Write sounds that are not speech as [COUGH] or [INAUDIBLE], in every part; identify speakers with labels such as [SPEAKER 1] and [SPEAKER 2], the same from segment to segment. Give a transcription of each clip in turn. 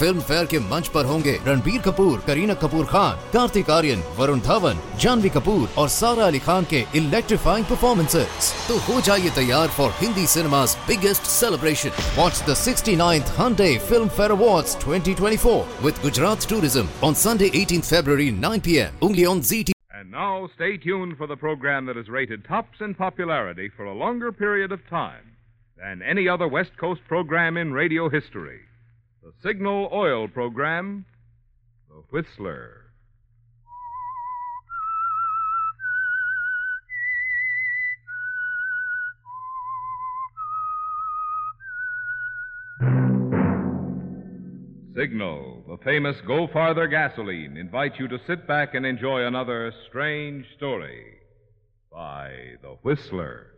[SPEAKER 1] Film fair के मंच पर होंगे रणबीर कपूर करीना कपूर खान कार्तिक आर्यन वरुण धवन जानवी कपूर और सारा अली खान के इलेक्ट्रीफाइंग परफॉर्मेंसेस तो हो जाइए तैयार for Hindi cinema's biggest celebration watch the 69th Hyundai Filmfare Awards 2024 with Gujarat Tourism on Sunday 18 February 9 p.m. only on ZT.
[SPEAKER 2] And now stay tuned for the program that has rated tops in popularity for a longer period of time than any other West Coast program in radio history. The Signal Oil program, The Whistler. Signal, the famous Go Farther gasoline, invites you to sit back and enjoy another strange story by The Whistler.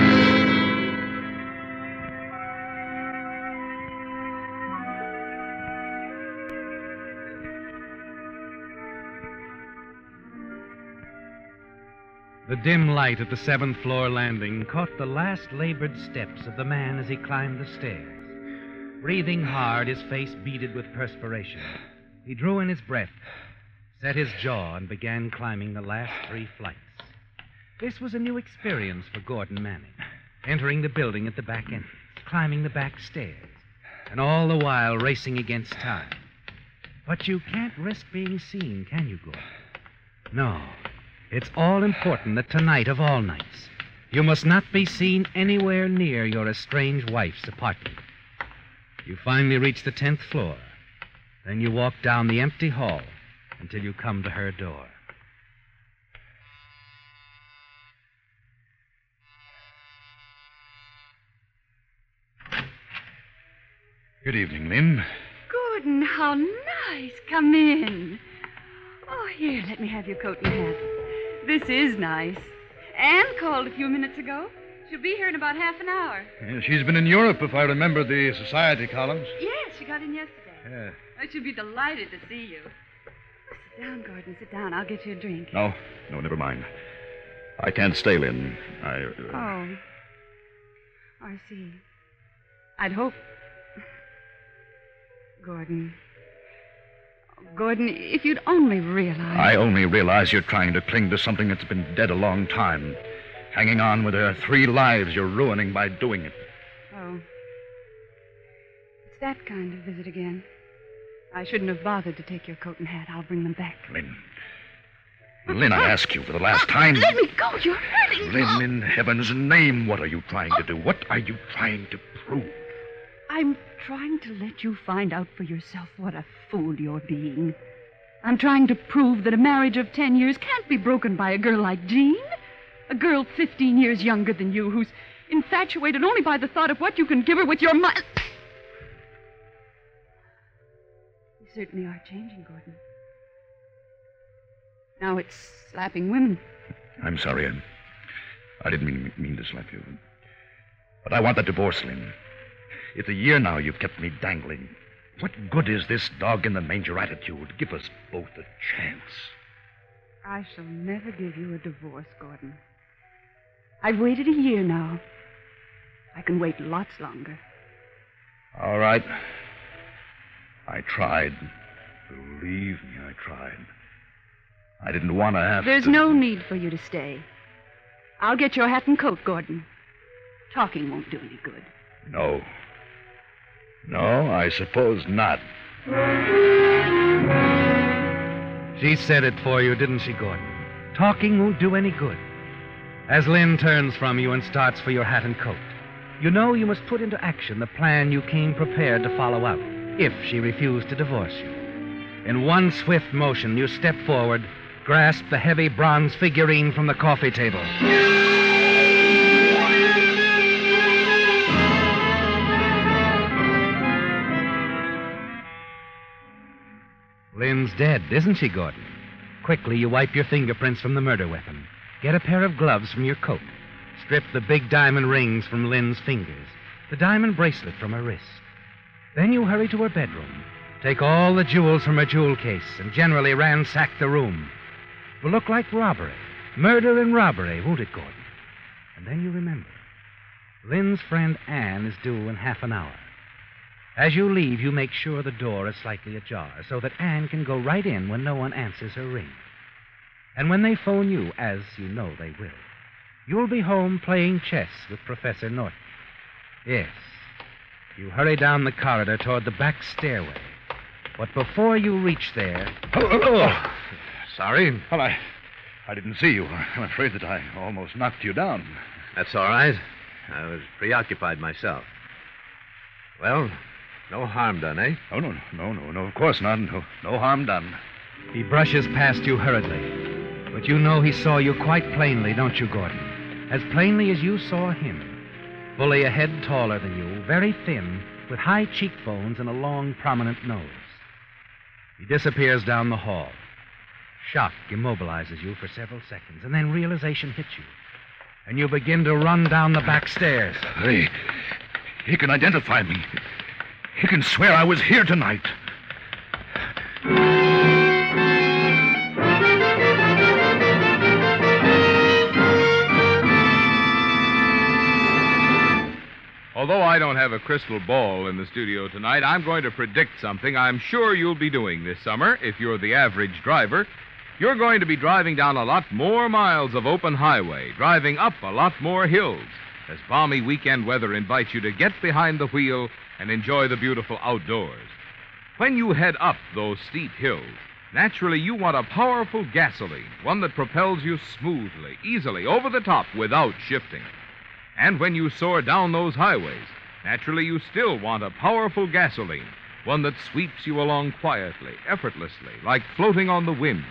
[SPEAKER 3] The dim light at the seventh floor landing caught the last labored steps of the man as he climbed the stairs. Breathing hard, his face beaded with perspiration, he drew in his breath, set his jaw, and began climbing the last three flights. This was a new experience for Gordon Manning, entering the building at the back entrance, climbing the back stairs, and all the while racing against time. But you can't risk being seen, can you, Gordon? No. It's all important that tonight, of all nights, you must not be seen anywhere near your estranged wife's apartment. You finally reach the tenth floor. Then you walk down the empty hall until you come to her door.
[SPEAKER 4] Good evening, Lynn.
[SPEAKER 5] Gordon, how nice. Come in. Oh, here, let me have your coat and hat. This is nice. Anne called a few minutes ago. She'll be here in about half an hour.
[SPEAKER 4] Uh, she's been in Europe, if I remember the society columns.
[SPEAKER 5] Yes, she got in yesterday.
[SPEAKER 4] Yeah.
[SPEAKER 5] Oh, she'll be delighted to see you. Oh, sit down, Gordon. Sit down. I'll get you a drink.
[SPEAKER 4] No, no, never mind. I can't stay, Lynn. I. Uh,
[SPEAKER 5] Oh. I see. I'd hope. Gordon. Gordon, if you'd only realize.
[SPEAKER 4] I only realize you're trying to cling to something that's been dead a long time. Hanging on with her three lives you're ruining by doing it.
[SPEAKER 5] Oh. It's that kind of visit again. I shouldn't have bothered to take your coat and hat. I'll bring them back.
[SPEAKER 4] Lynn. Lynn, I ask you for the last time.
[SPEAKER 5] Let me go. You're hurting me.
[SPEAKER 4] Lynn, in heaven's name, what are you trying to do? What are you trying to prove?
[SPEAKER 5] I'm trying to let you find out for yourself what a fool you're being. I'm trying to prove that a marriage of ten years can't be broken by a girl like Jean. A girl 15 years younger than you who's infatuated only by the thought of what you can give her with your money. You certainly are changing, Gordon. Now it's slapping women.
[SPEAKER 4] I'm sorry. I, I didn't mean, mean to slap you. But I want the divorce, Lynn. It's a year now you've kept me dangling. What good is this dog in the manger attitude? Give us both a chance.
[SPEAKER 5] I shall never give you a divorce, Gordon. I've waited a year now. I can wait lots longer.
[SPEAKER 4] All right. I tried. Believe me, I tried. I didn't want to have
[SPEAKER 5] There's
[SPEAKER 4] to.
[SPEAKER 5] no need for you to stay. I'll get your hat and coat, Gordon. Talking won't do any good.
[SPEAKER 4] No. No, I suppose not.
[SPEAKER 3] She said it for you, didn't she, Gordon? Talking won't do any good. As Lynn turns from you and starts for your hat and coat, you know you must put into action the plan you came prepared to follow up if she refused to divorce you. In one swift motion, you step forward, grasp the heavy bronze figurine from the coffee table. Lynn's dead, isn't she, Gordon? Quickly, you wipe your fingerprints from the murder weapon. Get a pair of gloves from your coat. Strip the big diamond rings from Lynn's fingers, the diamond bracelet from her wrist. Then you hurry to her bedroom, take all the jewels from her jewel case, and generally ransack the room. It will look like robbery. Murder and robbery, won't it, Gordon? And then you remember. Lynn's friend Anne is due in half an hour. As you leave, you make sure the door is slightly ajar so that Anne can go right in when no one answers her ring. And when they phone you, as you know they will, you'll be home playing chess with Professor Norton. Yes. You hurry down the corridor toward the back stairway. But before you reach there.
[SPEAKER 4] Oh, oh, oh. oh. Sorry. Well, I, I didn't see you. I'm afraid that I almost knocked you down.
[SPEAKER 6] That's all right. I was preoccupied myself. Well, no harm done, eh?
[SPEAKER 4] Oh, no, no, no, no, of course not. No, no harm done.
[SPEAKER 3] He brushes past you hurriedly. But you know he saw you quite plainly, don't you, Gordon? As plainly as you saw him. Fully a head taller than you, very thin, with high cheekbones and a long, prominent nose. He disappears down the hall. Shock immobilizes you for several seconds, and then realization hits you. And you begin to run down the back stairs.
[SPEAKER 4] Hey, he can identify me. He can swear I was here tonight.
[SPEAKER 2] Although I don't have a crystal ball in the studio tonight, I'm going to predict something I'm sure you'll be doing this summer if you're the average driver. You're going to be driving down a lot more miles of open highway, driving up a lot more hills, as balmy weekend weather invites you to get behind the wheel and enjoy the beautiful outdoors. When you head up those steep hills, naturally you want a powerful gasoline, one that propels you smoothly, easily, over the top without shifting. And when you soar down those highways, naturally you still want a powerful gasoline, one that sweeps you along quietly, effortlessly, like floating on the wind.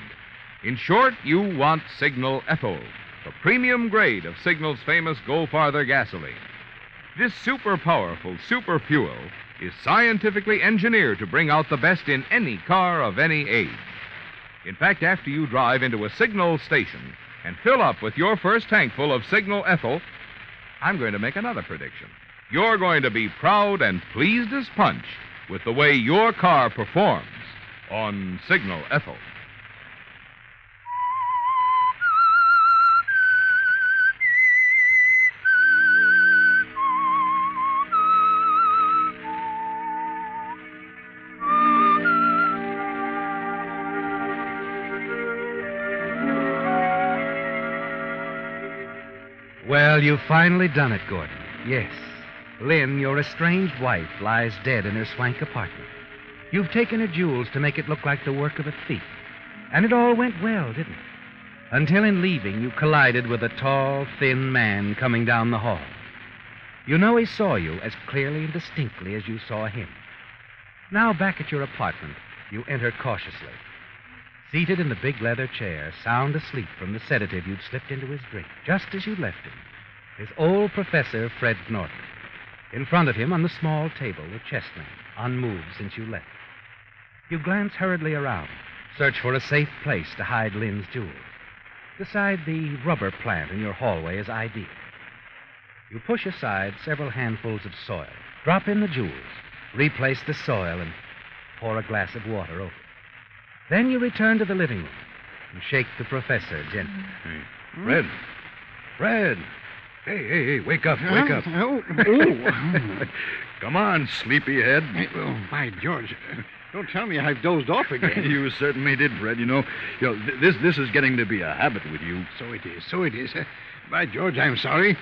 [SPEAKER 2] In short, you want Signal Ethyl, the premium grade of Signal's famous Go Farther gasoline. This super powerful super fuel is scientifically engineered to bring out the best in any car of any age. In fact, after you drive into a Signal station and fill up with your first tankful of Signal Ethyl, I'm going to make another prediction. You're going to be proud and pleased as punch with the way your car performs on Signal Ethyl.
[SPEAKER 3] Well, you've finally done it, Gordon. Yes. Lynn, your estranged wife, lies dead in her swank apartment. You've taken her jewels to make it look like the work of a thief. And it all went well, didn't it? Until in leaving, you collided with a tall, thin man coming down the hall. You know he saw you as clearly and distinctly as you saw him. Now, back at your apartment, you enter cautiously. Seated in the big leather chair, sound asleep from the sedative you'd slipped into his drink, just as you left him, is old Professor Fred Norton. In front of him on the small table, a chessman, unmoved since you left. You glance hurriedly around, search for a safe place to hide Lynn's jewels. Decide the rubber plant in your hallway is ideal. You push aside several handfuls of soil, drop in the jewels, replace the soil, and pour a glass of water over. Then you return to the living room and shake the professor gently.
[SPEAKER 4] Hey, Fred. Fred. Hey, hey, hey, wake up, wake up.
[SPEAKER 7] Oh, oh. [LAUGHS]
[SPEAKER 4] Come on, sleepyhead.
[SPEAKER 7] oh, by George. Don't tell me I've dozed off again. [LAUGHS]
[SPEAKER 4] you certainly did, Fred. You know, you know th- this this is getting to be a habit with you.
[SPEAKER 7] So it is, so it is. By George, I'm sorry.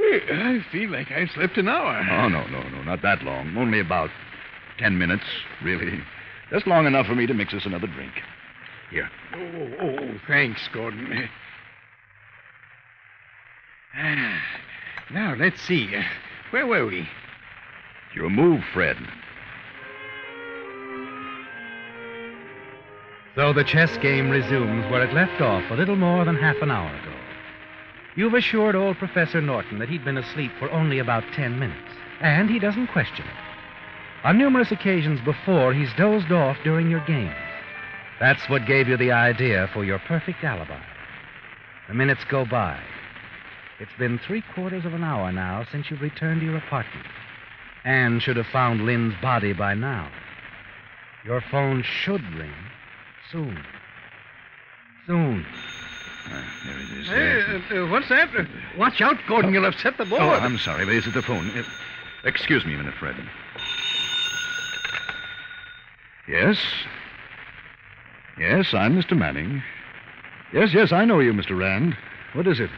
[SPEAKER 7] I feel like I've slept an hour.
[SPEAKER 4] Oh no, no, no, not that long. Only about ten minutes, really. Just long enough for me to mix us another drink. Here.
[SPEAKER 7] Oh, oh, oh, thanks, Gordon. Ah, now, let's see. Uh, where were we?
[SPEAKER 4] Your move, Fred.
[SPEAKER 3] So the chess game resumes where it left off a little more than half an hour ago. You've assured old Professor Norton that he'd been asleep for only about ten minutes, and he doesn't question it. On numerous occasions before, he's dozed off during your games. That's what gave you the idea for your perfect alibi. The minutes go by. It's been three quarters of an hour now since you've returned to your apartment. Anne should have found Lynn's body by now. Your phone should ring soon. Soon.
[SPEAKER 4] Ah, there it is.
[SPEAKER 7] Hey, uh, uh, what's that? Uh, watch out, Gordon. You'll upset the board.
[SPEAKER 4] Oh, I'm sorry, but is it the phone? Uh, excuse me a minute, Fred. Yes? Yes, I'm Mr. Manning. Yes, yes, I know you, Mr. Rand. What is it?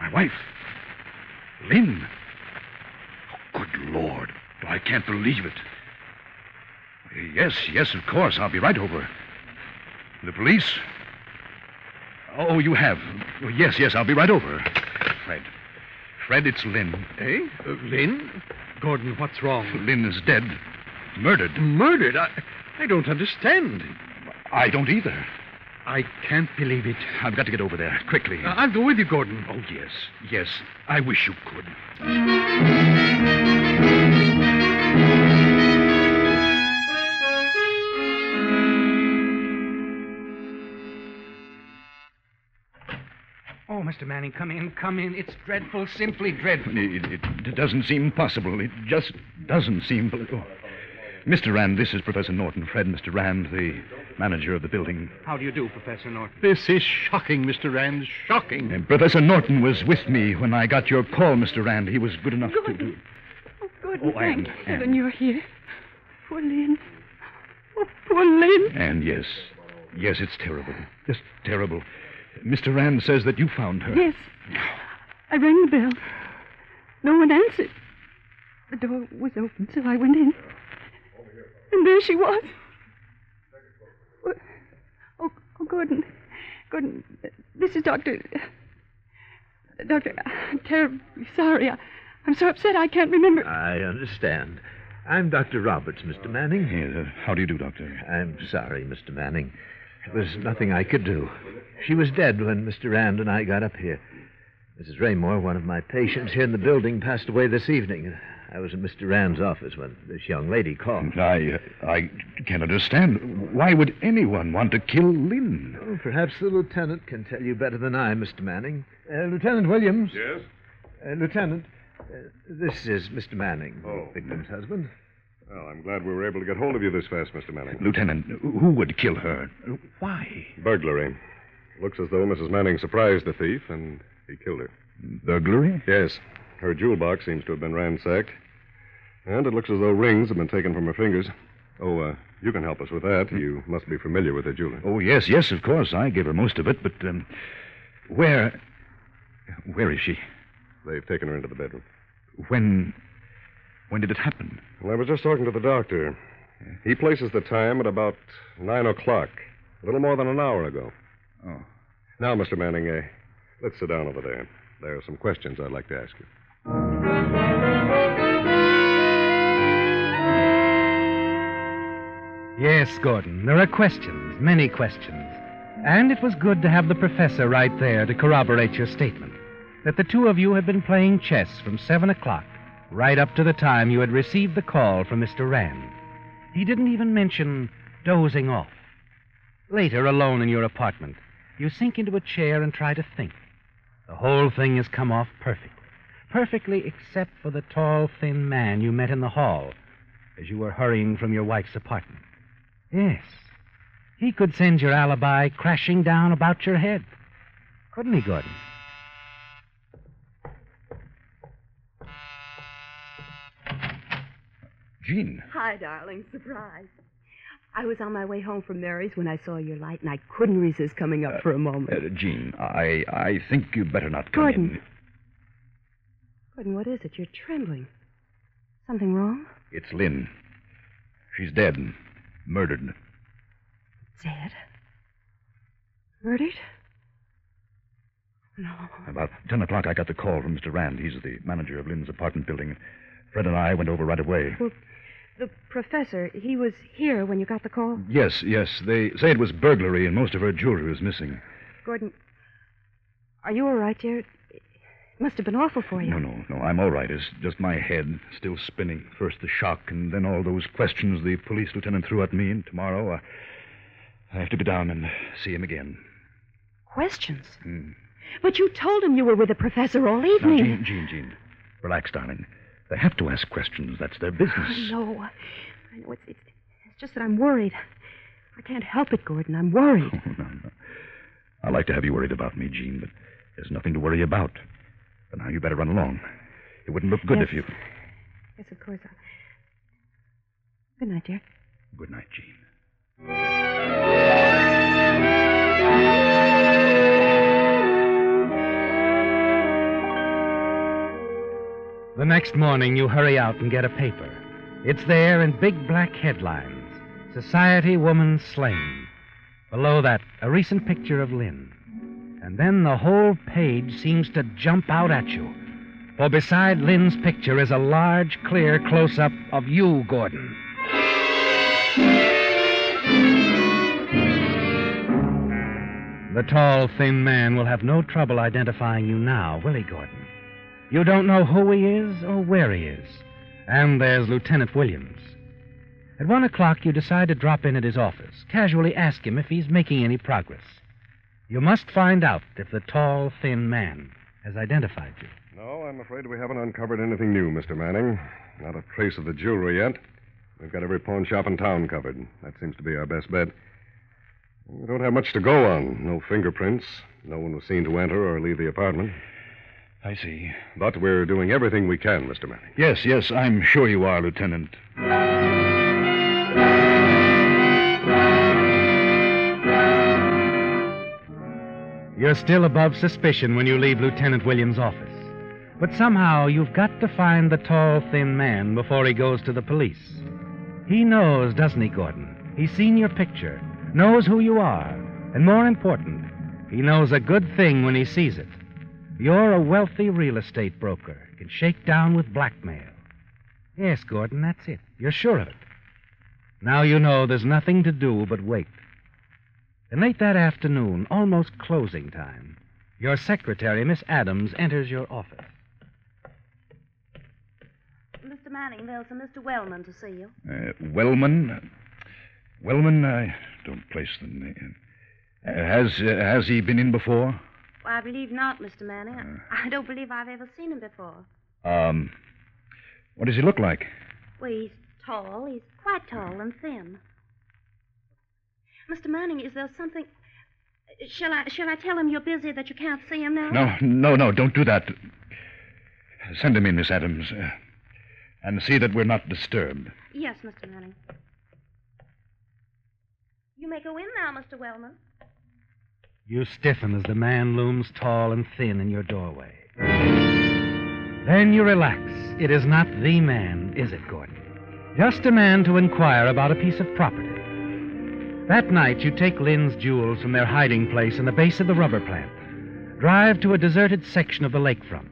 [SPEAKER 4] My wife. Lynn. Oh, good Lord. I can't believe it. Yes, yes, of course. I'll be right over. The police? Oh, you have. Oh, yes, yes, I'll be right over. Fred. Fred, it's Lynn.
[SPEAKER 7] Eh? Uh, Lynn? Gordon, what's wrong?
[SPEAKER 4] Lynn is dead. Murdered.
[SPEAKER 7] Murdered? I, I don't understand.
[SPEAKER 4] I don't either.
[SPEAKER 7] I can't believe it.
[SPEAKER 4] I've got to get over there quickly.
[SPEAKER 7] Uh, I'll go with you, Gordon.
[SPEAKER 4] oh, yes, yes. I wish you could.
[SPEAKER 3] Oh, Mr. Manning, come in, come in. It's dreadful, simply dreadful.
[SPEAKER 4] It, it, it doesn't seem possible. It just doesn't seem. Oh. Mr. Rand, this is Professor Norton. Fred, Mr. Rand, the manager of the building.
[SPEAKER 3] How do you do, Professor Norton?
[SPEAKER 7] This is shocking, Mr. Rand. Shocking.
[SPEAKER 4] Uh, Professor Norton was with me when I got your call, Mr. Rand. He was good enough to.
[SPEAKER 5] Gordon. Oh, Gordon,
[SPEAKER 4] Oh,
[SPEAKER 5] thank
[SPEAKER 4] Anne,
[SPEAKER 5] heaven
[SPEAKER 4] Anne.
[SPEAKER 5] you're here. Poor Lynn. Oh, poor Lynn.
[SPEAKER 4] And yes, yes, it's terrible. Just terrible. Mr. Rand says that you found her.
[SPEAKER 5] Yes. I rang the bell. No one answered. The door was open, so I went in. And there she was. Oh, oh, Gordon. Gordon, this is Dr. Doctor, I'm terribly sorry. I, I'm so upset I can't remember.
[SPEAKER 6] I understand. I'm Dr. Roberts, Mr. Manning.
[SPEAKER 4] Yes, uh, how do you do, Doctor?
[SPEAKER 6] I'm sorry, Mr. Manning. There was nothing I could do. She was dead when Mr. Rand and I got up here. Mrs. Raymore, one of my patients here in the building, passed away this evening. I was in Mr. Rand's office when this young lady called.
[SPEAKER 4] I, uh, I can't understand. Why would anyone want to kill Lynn?
[SPEAKER 6] Oh, perhaps the lieutenant can tell you better than I, Mr. Manning. Uh, lieutenant Williams.
[SPEAKER 2] Yes?
[SPEAKER 6] Uh, lieutenant, uh, this is Mr. Manning,
[SPEAKER 2] Oh.
[SPEAKER 6] the victim's husband.
[SPEAKER 8] Well, I'm glad we were able to get hold of you this fast, Mr. Manning.
[SPEAKER 4] Lieutenant, who would kill her? Why?
[SPEAKER 8] Burglary. Looks as though Mrs. Manning surprised the thief and he killed her.
[SPEAKER 4] Burglary?
[SPEAKER 8] Yes. Her jewel box seems to have been ransacked. And it looks as though rings have been taken from her fingers. Oh, uh, you can help us with that. You must be familiar with the jeweler.
[SPEAKER 4] Oh, yes, yes, of course. I gave her most of it, but um, where. Where is she?
[SPEAKER 8] They've taken her into the bedroom.
[SPEAKER 4] When. When did it happen?
[SPEAKER 8] Well, I was just talking to the doctor. He places the time at about nine o'clock, a little more than an hour ago.
[SPEAKER 4] Oh.
[SPEAKER 8] Now, Mr. Manning, uh, let's sit down over there. There are some questions I'd like to ask you.
[SPEAKER 3] Yes, Gordon, there are questions, many questions. And it was good to have the professor right there to corroborate your statement that the two of you had been playing chess from 7 o'clock, right up to the time you had received the call from Mr. Rand. He didn't even mention dozing off. Later, alone in your apartment, you sink into a chair and try to think. The whole thing has come off perfect. Perfectly except for the tall, thin man you met in the hall as you were hurrying from your wife's apartment. Yes. He could send your alibi crashing down about your head. Couldn't he, Gordon?
[SPEAKER 4] Jean.
[SPEAKER 9] Hi, darling. Surprise. I was on my way home from Mary's when I saw your light, and I couldn't resist coming up for a moment.
[SPEAKER 4] Uh, Jean, I, I think you'd better not come
[SPEAKER 9] Gordon.
[SPEAKER 4] in.
[SPEAKER 9] Gordon, what is it? You're trembling. Something wrong?
[SPEAKER 4] It's Lynn. She's dead. Murdered.
[SPEAKER 9] Dead? Murdered? No.
[SPEAKER 4] About 10 o'clock, I got the call from Mr. Rand. He's the manager of Lynn's apartment building. Fred and I went over right away.
[SPEAKER 9] Well, the professor, he was here when you got the call?
[SPEAKER 4] Yes, yes. They say it was burglary and most of her jewelry was missing.
[SPEAKER 9] Gordon, are you all right, dear? Must have been awful for you.
[SPEAKER 4] No, no, no. I'm all right. It's just my head still spinning. First the shock, and then all those questions the police lieutenant threw at me. And tomorrow, uh, I have to go down and see him again.
[SPEAKER 9] Questions?
[SPEAKER 4] Hmm.
[SPEAKER 9] But you told him you were with the professor all
[SPEAKER 4] Now,
[SPEAKER 9] evening.
[SPEAKER 4] Jean, Jean, Jean. Relax, darling. They have to ask questions. That's their business.
[SPEAKER 9] I know. I know. It's, it's, it's just that I'm worried. I can't help it, Gordon. I'm worried. [LAUGHS]
[SPEAKER 4] no, no. I like to have you worried about me, Jean, but there's nothing to worry about. But now you better run along. It wouldn't look good
[SPEAKER 9] Yes.
[SPEAKER 4] if you.
[SPEAKER 9] Yes, of course. I... Good night, dear.
[SPEAKER 4] Good night, Jean.
[SPEAKER 3] The next morning, you hurry out and get a paper. It's there in big black headlines Society Woman Slain. Below that, a recent picture of Lynn. And then the whole page seems to jump out at you. For beside Lynn's picture is a large, clear close up of you, Gordon. The tall, thin man will have no trouble identifying you now, will he, Gordon? You don't know who he is or where he is. And there's Lieutenant Williams. At one o'clock, you decide to drop in at his office, casually ask him if he's making any progress. You must find out if the tall, thin man has identified you.
[SPEAKER 8] No, I'm afraid we haven't uncovered anything new, Mr. Manning. Not a trace of the jewelry yet. We've got every pawn shop in town covered. That seems to be our best bet. We don't have much to go on. No fingerprints. No one was seen to enter or leave the apartment.
[SPEAKER 4] I see.
[SPEAKER 8] But we're doing everything we can, Mr. Manning.
[SPEAKER 4] Yes, yes, I'm sure you are, Lieutenant.
[SPEAKER 3] You're still above suspicion when you leave Lieutenant Williams' office. But somehow you've got to find the tall, thin man before he goes to the police. He knows, doesn't he, Gordon? He's seen your picture, knows who you are, and more important, he knows a good thing when he sees it. You're a wealthy real estate broker, can shake down with blackmail. Yes, Gordon, that's it. You're sure of it. Now you know there's nothing to do but wait. And late that afternoon, almost closing time, your secretary, Miss Adams, enters your office.
[SPEAKER 10] Mr. Manning, there's a Mr. Wellman to see you.
[SPEAKER 4] Uh, Wellman? Wellman, I don't place the name. Uh, has, uh, has he been in before?
[SPEAKER 10] Well, I believe not, Mr. Manning. I, I don't believe I've ever seen him before.
[SPEAKER 4] Um, what does he look like?
[SPEAKER 10] Well, he's tall. He's quite tall and thin. Mr. Manning, is there something. Shall I shall I tell him you're busy that you can't see him now?
[SPEAKER 4] No, no, no, don't do that. Send him in, Miss Adams. Uh, and see that we're not disturbed.
[SPEAKER 10] Yes, Mr. Manning. You may go in now, Mr. Wellman.
[SPEAKER 3] You stiffen as the man looms tall and thin in your doorway. Then you relax. It is not the man, is it, Gordon? Just a man to inquire about a piece of property. That night, you take Lynn's jewels from their hiding place in the base of the rubber plant, drive to a deserted section of the lakefront,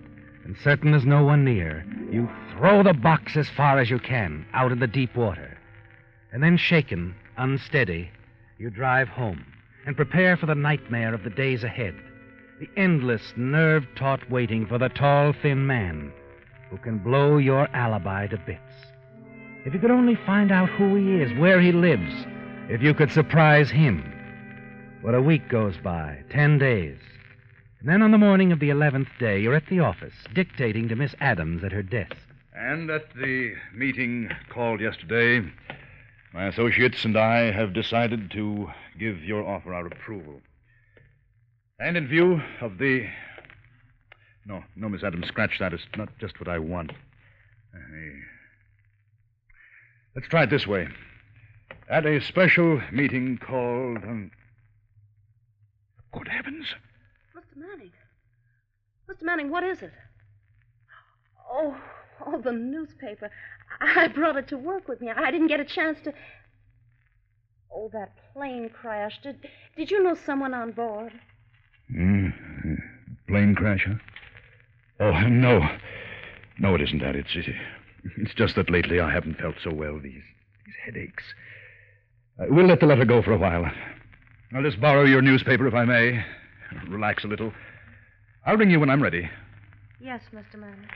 [SPEAKER 3] and certain there's no one near, you throw the box as far as you can out in the deep water. And then, shaken, unsteady, you drive home and prepare for the nightmare of the days ahead. The endless, nerve taut waiting for the tall, thin man who can blow your alibi to bits. If you could only find out who he is, where he lives, if you could surprise him. But a week goes by, ten days. And then on the morning of the eleventh day, you're at the office, dictating to Miss Adams at her desk.
[SPEAKER 4] And at the meeting called yesterday, my associates and I have decided to give your offer our approval. And in view of the. No, no, Miss Adams, scratch that. It's not just what I want. Uh, Let's try it this way. At a special meeting called. Um... Good heavens.
[SPEAKER 10] Mr. Manning. Mr. Manning, what is it? Oh, oh, the newspaper. I brought it to work with me. I didn't get a chance to. Oh, that plane crashed. Did, did you know someone on board?
[SPEAKER 4] Mm, plane crash, huh? Oh, no. No, it isn't that. It's, it's just that lately I haven't felt so well. These, these headaches. Uh, we'll let the letter go for a while. I'll just borrow your newspaper if I may. Relax a little. I'll ring you when I'm ready.
[SPEAKER 10] Yes, Mr. Manning.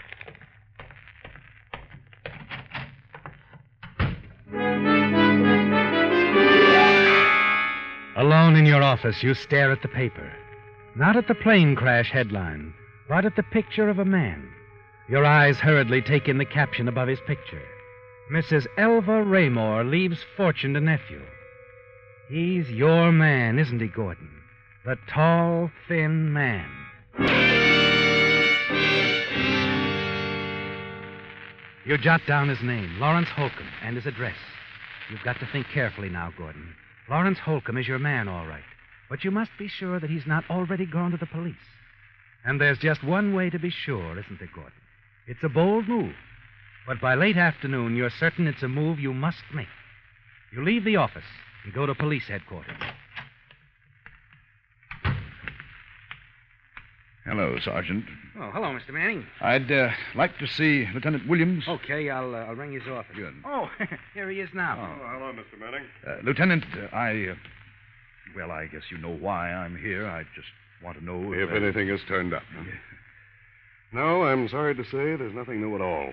[SPEAKER 3] Alone in your office, you stare at the paper. Not at the plane crash headline, but at the picture of a man. Your eyes hurriedly take in the caption above his picture Mrs. Elva Raymore leaves fortune to nephew. He's your man, isn't he, Gordon? The tall, thin man. You jot down his name, Lawrence Holcomb, and his address. You've got to think carefully now, Gordon. Lawrence Holcomb is your man, all right. But you must be sure that he's not already gone to the police. And there's just one way to be sure, isn't there, Gordon? It's a bold move. But by late afternoon, you're certain it's a move you must make. You leave the office and go to police headquarters.
[SPEAKER 4] Hello, Sergeant.
[SPEAKER 3] Oh, hello, Mr. Manning.
[SPEAKER 4] I'd uh, like to see Lieutenant Williams.
[SPEAKER 3] Okay, I'll, uh, I'll ring his office.
[SPEAKER 4] Good.
[SPEAKER 3] Oh, [LAUGHS] here he is now.
[SPEAKER 8] Oh, hello, Mr. Manning.
[SPEAKER 4] Uh, Lieutenant, uh, I. Uh, well, I guess you know why I'm here. I just want to know
[SPEAKER 8] If
[SPEAKER 4] uh,
[SPEAKER 8] anything has turned up. huh? No, I'm sorry to say there's nothing new at all.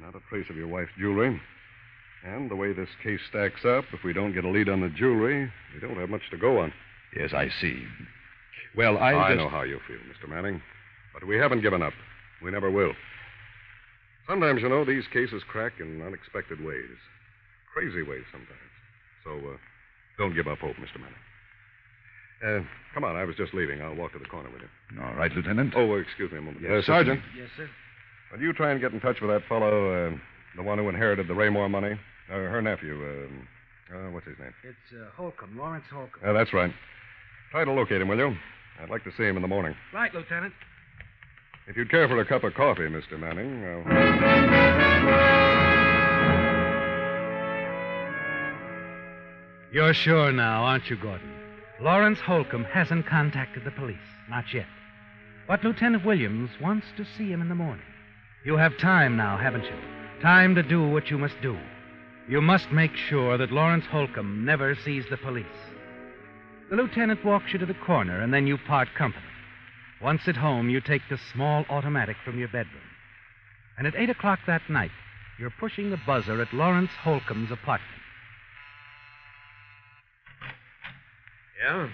[SPEAKER 8] Not a trace of your wife's jewelry. And the way this case stacks up, if we don't get a lead on the jewelry, we don't have much to go on.
[SPEAKER 4] Yes, I see. Well, I.
[SPEAKER 8] I
[SPEAKER 4] just-
[SPEAKER 8] know how you feel, Mr. Manning. But we haven't given up. We never will. Sometimes, you know, these cases crack in unexpected ways. Crazy ways sometimes. So, uh, don't give up hope, Mr. Manning. Uh, come on, I was just leaving. I'll walk to the corner with you.
[SPEAKER 4] All right, Lieutenant.
[SPEAKER 8] Oh, excuse me a moment.
[SPEAKER 4] Yes,
[SPEAKER 8] uh, Sergeant,
[SPEAKER 3] Yes, sir.
[SPEAKER 8] Will you try and get in touch with that fellow, uh, the one who inherited the Raymore money? Uh, her nephew, um, uh, what's his name?
[SPEAKER 3] It's uh, Holcomb, Lawrence Holcomb.
[SPEAKER 8] Uh, that's right. Try to locate him, will you? I'd like to see him in the morning.
[SPEAKER 3] Right, Lieutenant.
[SPEAKER 8] If you'd care for a cup of coffee, Mr. Manning. Uh...
[SPEAKER 3] You're sure now, aren't you, Gordon? Lawrence Holcomb hasn't contacted the police. Not yet. But Lieutenant Williams wants to see him in the morning. You have time now, haven't you? Time to do what you must do. You must make sure that Lawrence Holcomb never sees the police. The lieutenant walks you to the corner, and then you part company. Once at home, you take the small automatic from your bedroom. And at 8 o'clock that night, you're pushing the buzzer at Lawrence Holcomb's apartment.
[SPEAKER 11] Yeah?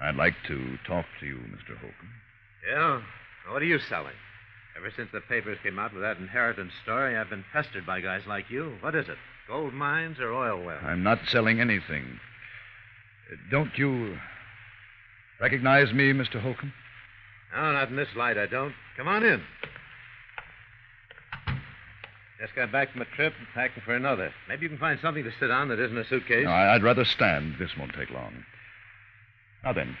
[SPEAKER 4] I'd like to talk to you, Mr. Holcomb.
[SPEAKER 11] Yeah? What are you selling? Ever since the papers came out with that inheritance story, I've been pestered by guys like you. What is it? Gold mines or oil wells?
[SPEAKER 4] I'm not selling anything. Uh, don't you recognize me, Mr. Holcomb?
[SPEAKER 11] No, not in this light, I don't. Come on in. Just got back from a trip and packing for another. Maybe you can find something to sit on that isn't a suitcase.
[SPEAKER 4] No, I'd rather stand. This won't take long. Now then,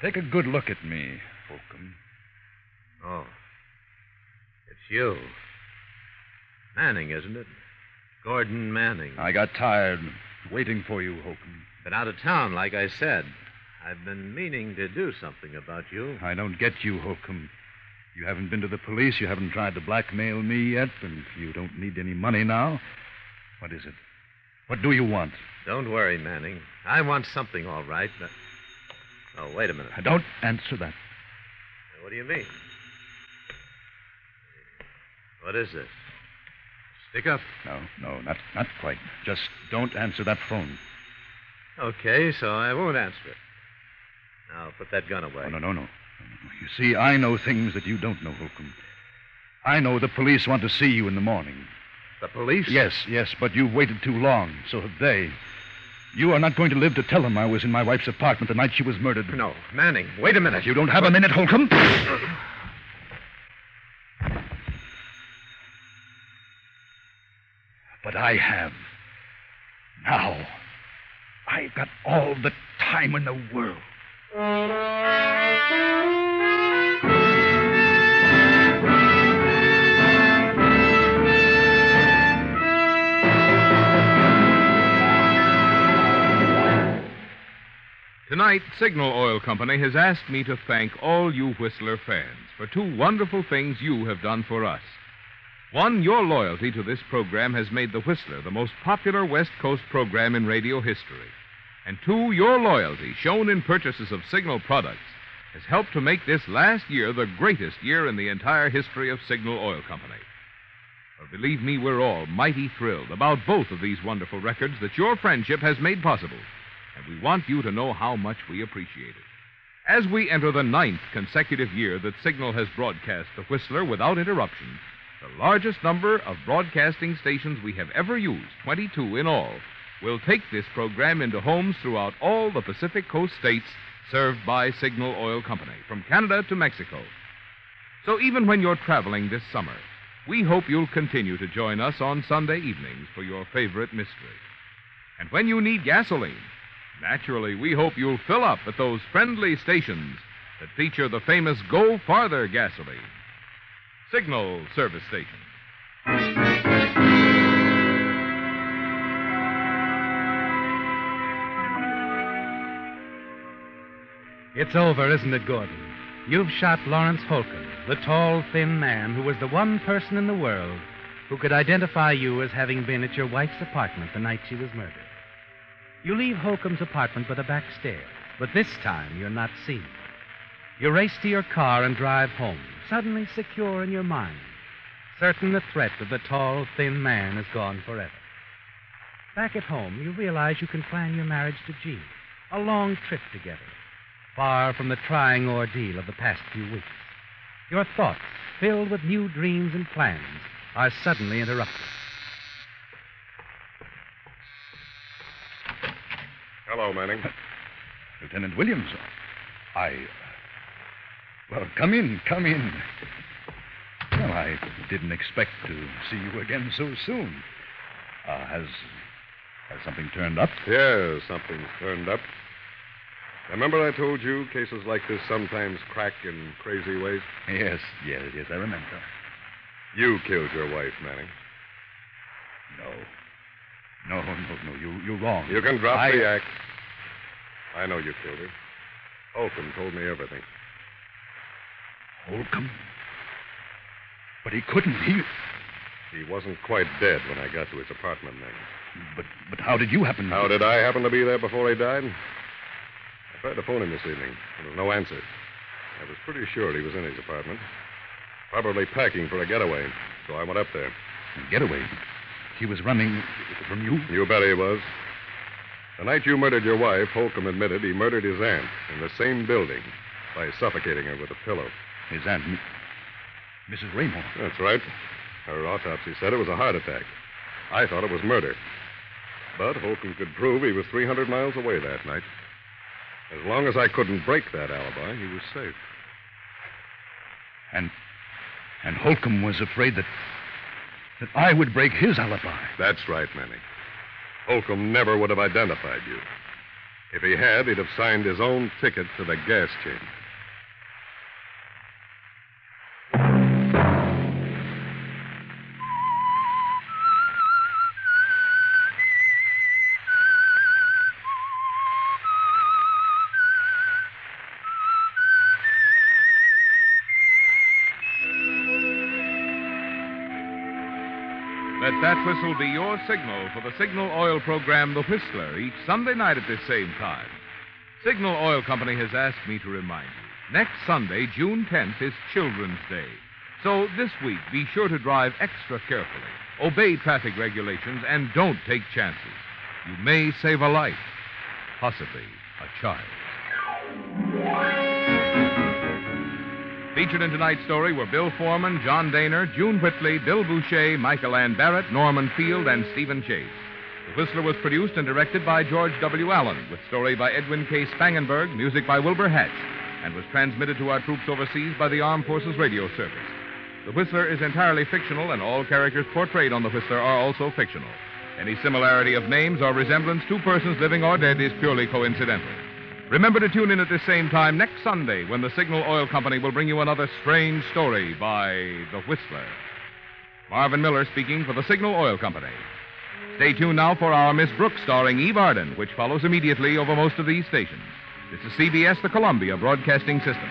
[SPEAKER 4] take a good look at me, Holcomb.
[SPEAKER 11] Oh. It's you. Manning, isn't it? Gordon Manning.
[SPEAKER 4] I got tired waiting for you, Holcomb.
[SPEAKER 11] Been out of town, like I said. I've been meaning to do something about you.
[SPEAKER 4] I don't get you, Holcomb. You haven't been to the police. You haven't tried to blackmail me yet, and you don't need any money now. What is it? What do you want?
[SPEAKER 11] Don't worry, Manning. I want something, all right. But... Oh, wait a minute.
[SPEAKER 4] Don't answer that.
[SPEAKER 11] What do you mean? What is this? Stick up.
[SPEAKER 4] No, no, not, not quite. Just don't answer that phone.
[SPEAKER 11] Okay, so I won't answer it. Now, put that gun away.
[SPEAKER 4] No, no, no, no. You see, I know things that you don't know, Holcomb. I know the police want to see you in the morning.
[SPEAKER 11] The police?
[SPEAKER 4] Yes, yes, but you've waited too long. So have they. You are not going to live to tell them I was in my wife's apartment the night she was murdered.
[SPEAKER 11] No, Manning, wait a minute.
[SPEAKER 4] You don't have a minute, Holcomb? [LAUGHS] But I have. Now. I've got all the time in the world.
[SPEAKER 2] Tonight Signal Oil Company has asked me to thank all you Whistler fans for two wonderful things you have done for us. One, your loyalty to this program has made The Whistler the most popular West Coast program in radio history. And two, your loyalty, shown in purchases of Signal products, has helped to make this last year the greatest year in the entire history of Signal Oil Company. But believe me, we're all mighty thrilled about both of these wonderful records that your friendship has made possible. And we want you to know how much we appreciate it. As we enter the ninth consecutive year that Signal has broadcast The Whistler without interruption, the largest number of broadcasting stations we have ever used, 22 in all, will take this program into homes throughout all the Pacific Coast states served by Signal Oil Company, from Canada to Mexico. So even when you're traveling this summer, we hope you'll continue to join us on Sunday evenings for your favorite mystery. And when you need gasoline, naturally, we hope you'll fill up at those friendly stations that feature the famous Go Farther gasoline. Signal Service Station.
[SPEAKER 3] It's over, isn't it, Gordon? You've shot Lawrence Holcomb, the tall, thin man who was the one person in the world who could identify you as having been at your wife's apartment the night she was murdered. You leave Holcomb's apartment by the back stairs, but this time you're not seen. You race to your car and drive home, suddenly secure in your mind, certain the threat of the tall, thin man is gone forever. Back at home, you realize you can plan your marriage to Jean, a long trip together, far from the trying ordeal of the past few weeks. Your thoughts, filled with new dreams and plans, are suddenly interrupted.
[SPEAKER 8] Hello, Manning.
[SPEAKER 4] Lieutenant Williams, I. Well, come in, come in. Well, I didn't expect to see you again so soon. Uh, has has something turned up?
[SPEAKER 8] Yes, something's turned up. Remember I told you cases like this sometimes crack in crazy ways?
[SPEAKER 4] Yes, yes, yes, I remember.
[SPEAKER 8] You killed your wife, Manning.
[SPEAKER 4] No. No, no, no, you, you're wrong.
[SPEAKER 8] You can drop
[SPEAKER 4] I-
[SPEAKER 8] the act. I know you killed her. Holcomb told me everything.
[SPEAKER 4] Holcomb? But he couldn't. He.
[SPEAKER 8] He wasn't quite dead when I got to his apartment, Manning.
[SPEAKER 4] But but how did you happen?
[SPEAKER 8] How did I happen to be there before he died? I tried to phone him this evening. There was no answer. I was pretty sure he was in his apartment. Probably packing for a getaway. So I went up there.
[SPEAKER 4] Getaway? He was running from you?
[SPEAKER 8] You bet he was. The night you murdered your wife, Holcomb admitted he murdered his aunt in the same building by suffocating her with a pillow.
[SPEAKER 4] His aunt, Mrs. Raymore.
[SPEAKER 8] That's right. Her autopsy said it was a heart attack. I thought it was murder. But Holcomb could prove he was 300 miles away that night. As long as I couldn't break that alibi, he was safe.
[SPEAKER 4] And and Holcomb was afraid that that I would break his alibi.
[SPEAKER 8] That's right, Manny. Holcomb never would have identified you. If he had, he'd have signed his own ticket to the gas chamber.
[SPEAKER 2] Let that whistle be your signal for the Signal Oil program, The Whistler, each Sunday night at this same time. Signal Oil Company has asked me to remind you next Sunday, June 10th, is Children's Day. So this week, be sure to drive extra carefully, obey traffic regulations, and don't take chances. You may save a life, possibly a child. Featured in tonight's story were Bill Forman, John Dehner, June Whitley, Bill Bouchey, Michael Ann Barrett, Norman Field, and Stephen Chase. The Whistler was produced and directed by George W. Allen, with story by Edwin K. Spangenberg, music by Wilbur Hatch, and was transmitted to our troops overseas by the Armed Forces Radio Service. The Whistler is entirely fictional, and all characters portrayed on The Whistler are also fictional. Any similarity of names or resemblance to persons living or dead is purely coincidental. Remember to tune in at the same time next Sunday when the Signal Oil Company will bring you another strange story by The Whistler. Marvin Miller speaking for the Signal Oil Company. Stay tuned now for our Miss Brooks starring Eve Arden, which follows immediately over most of these stations. This is CBS, the Columbia Broadcasting System.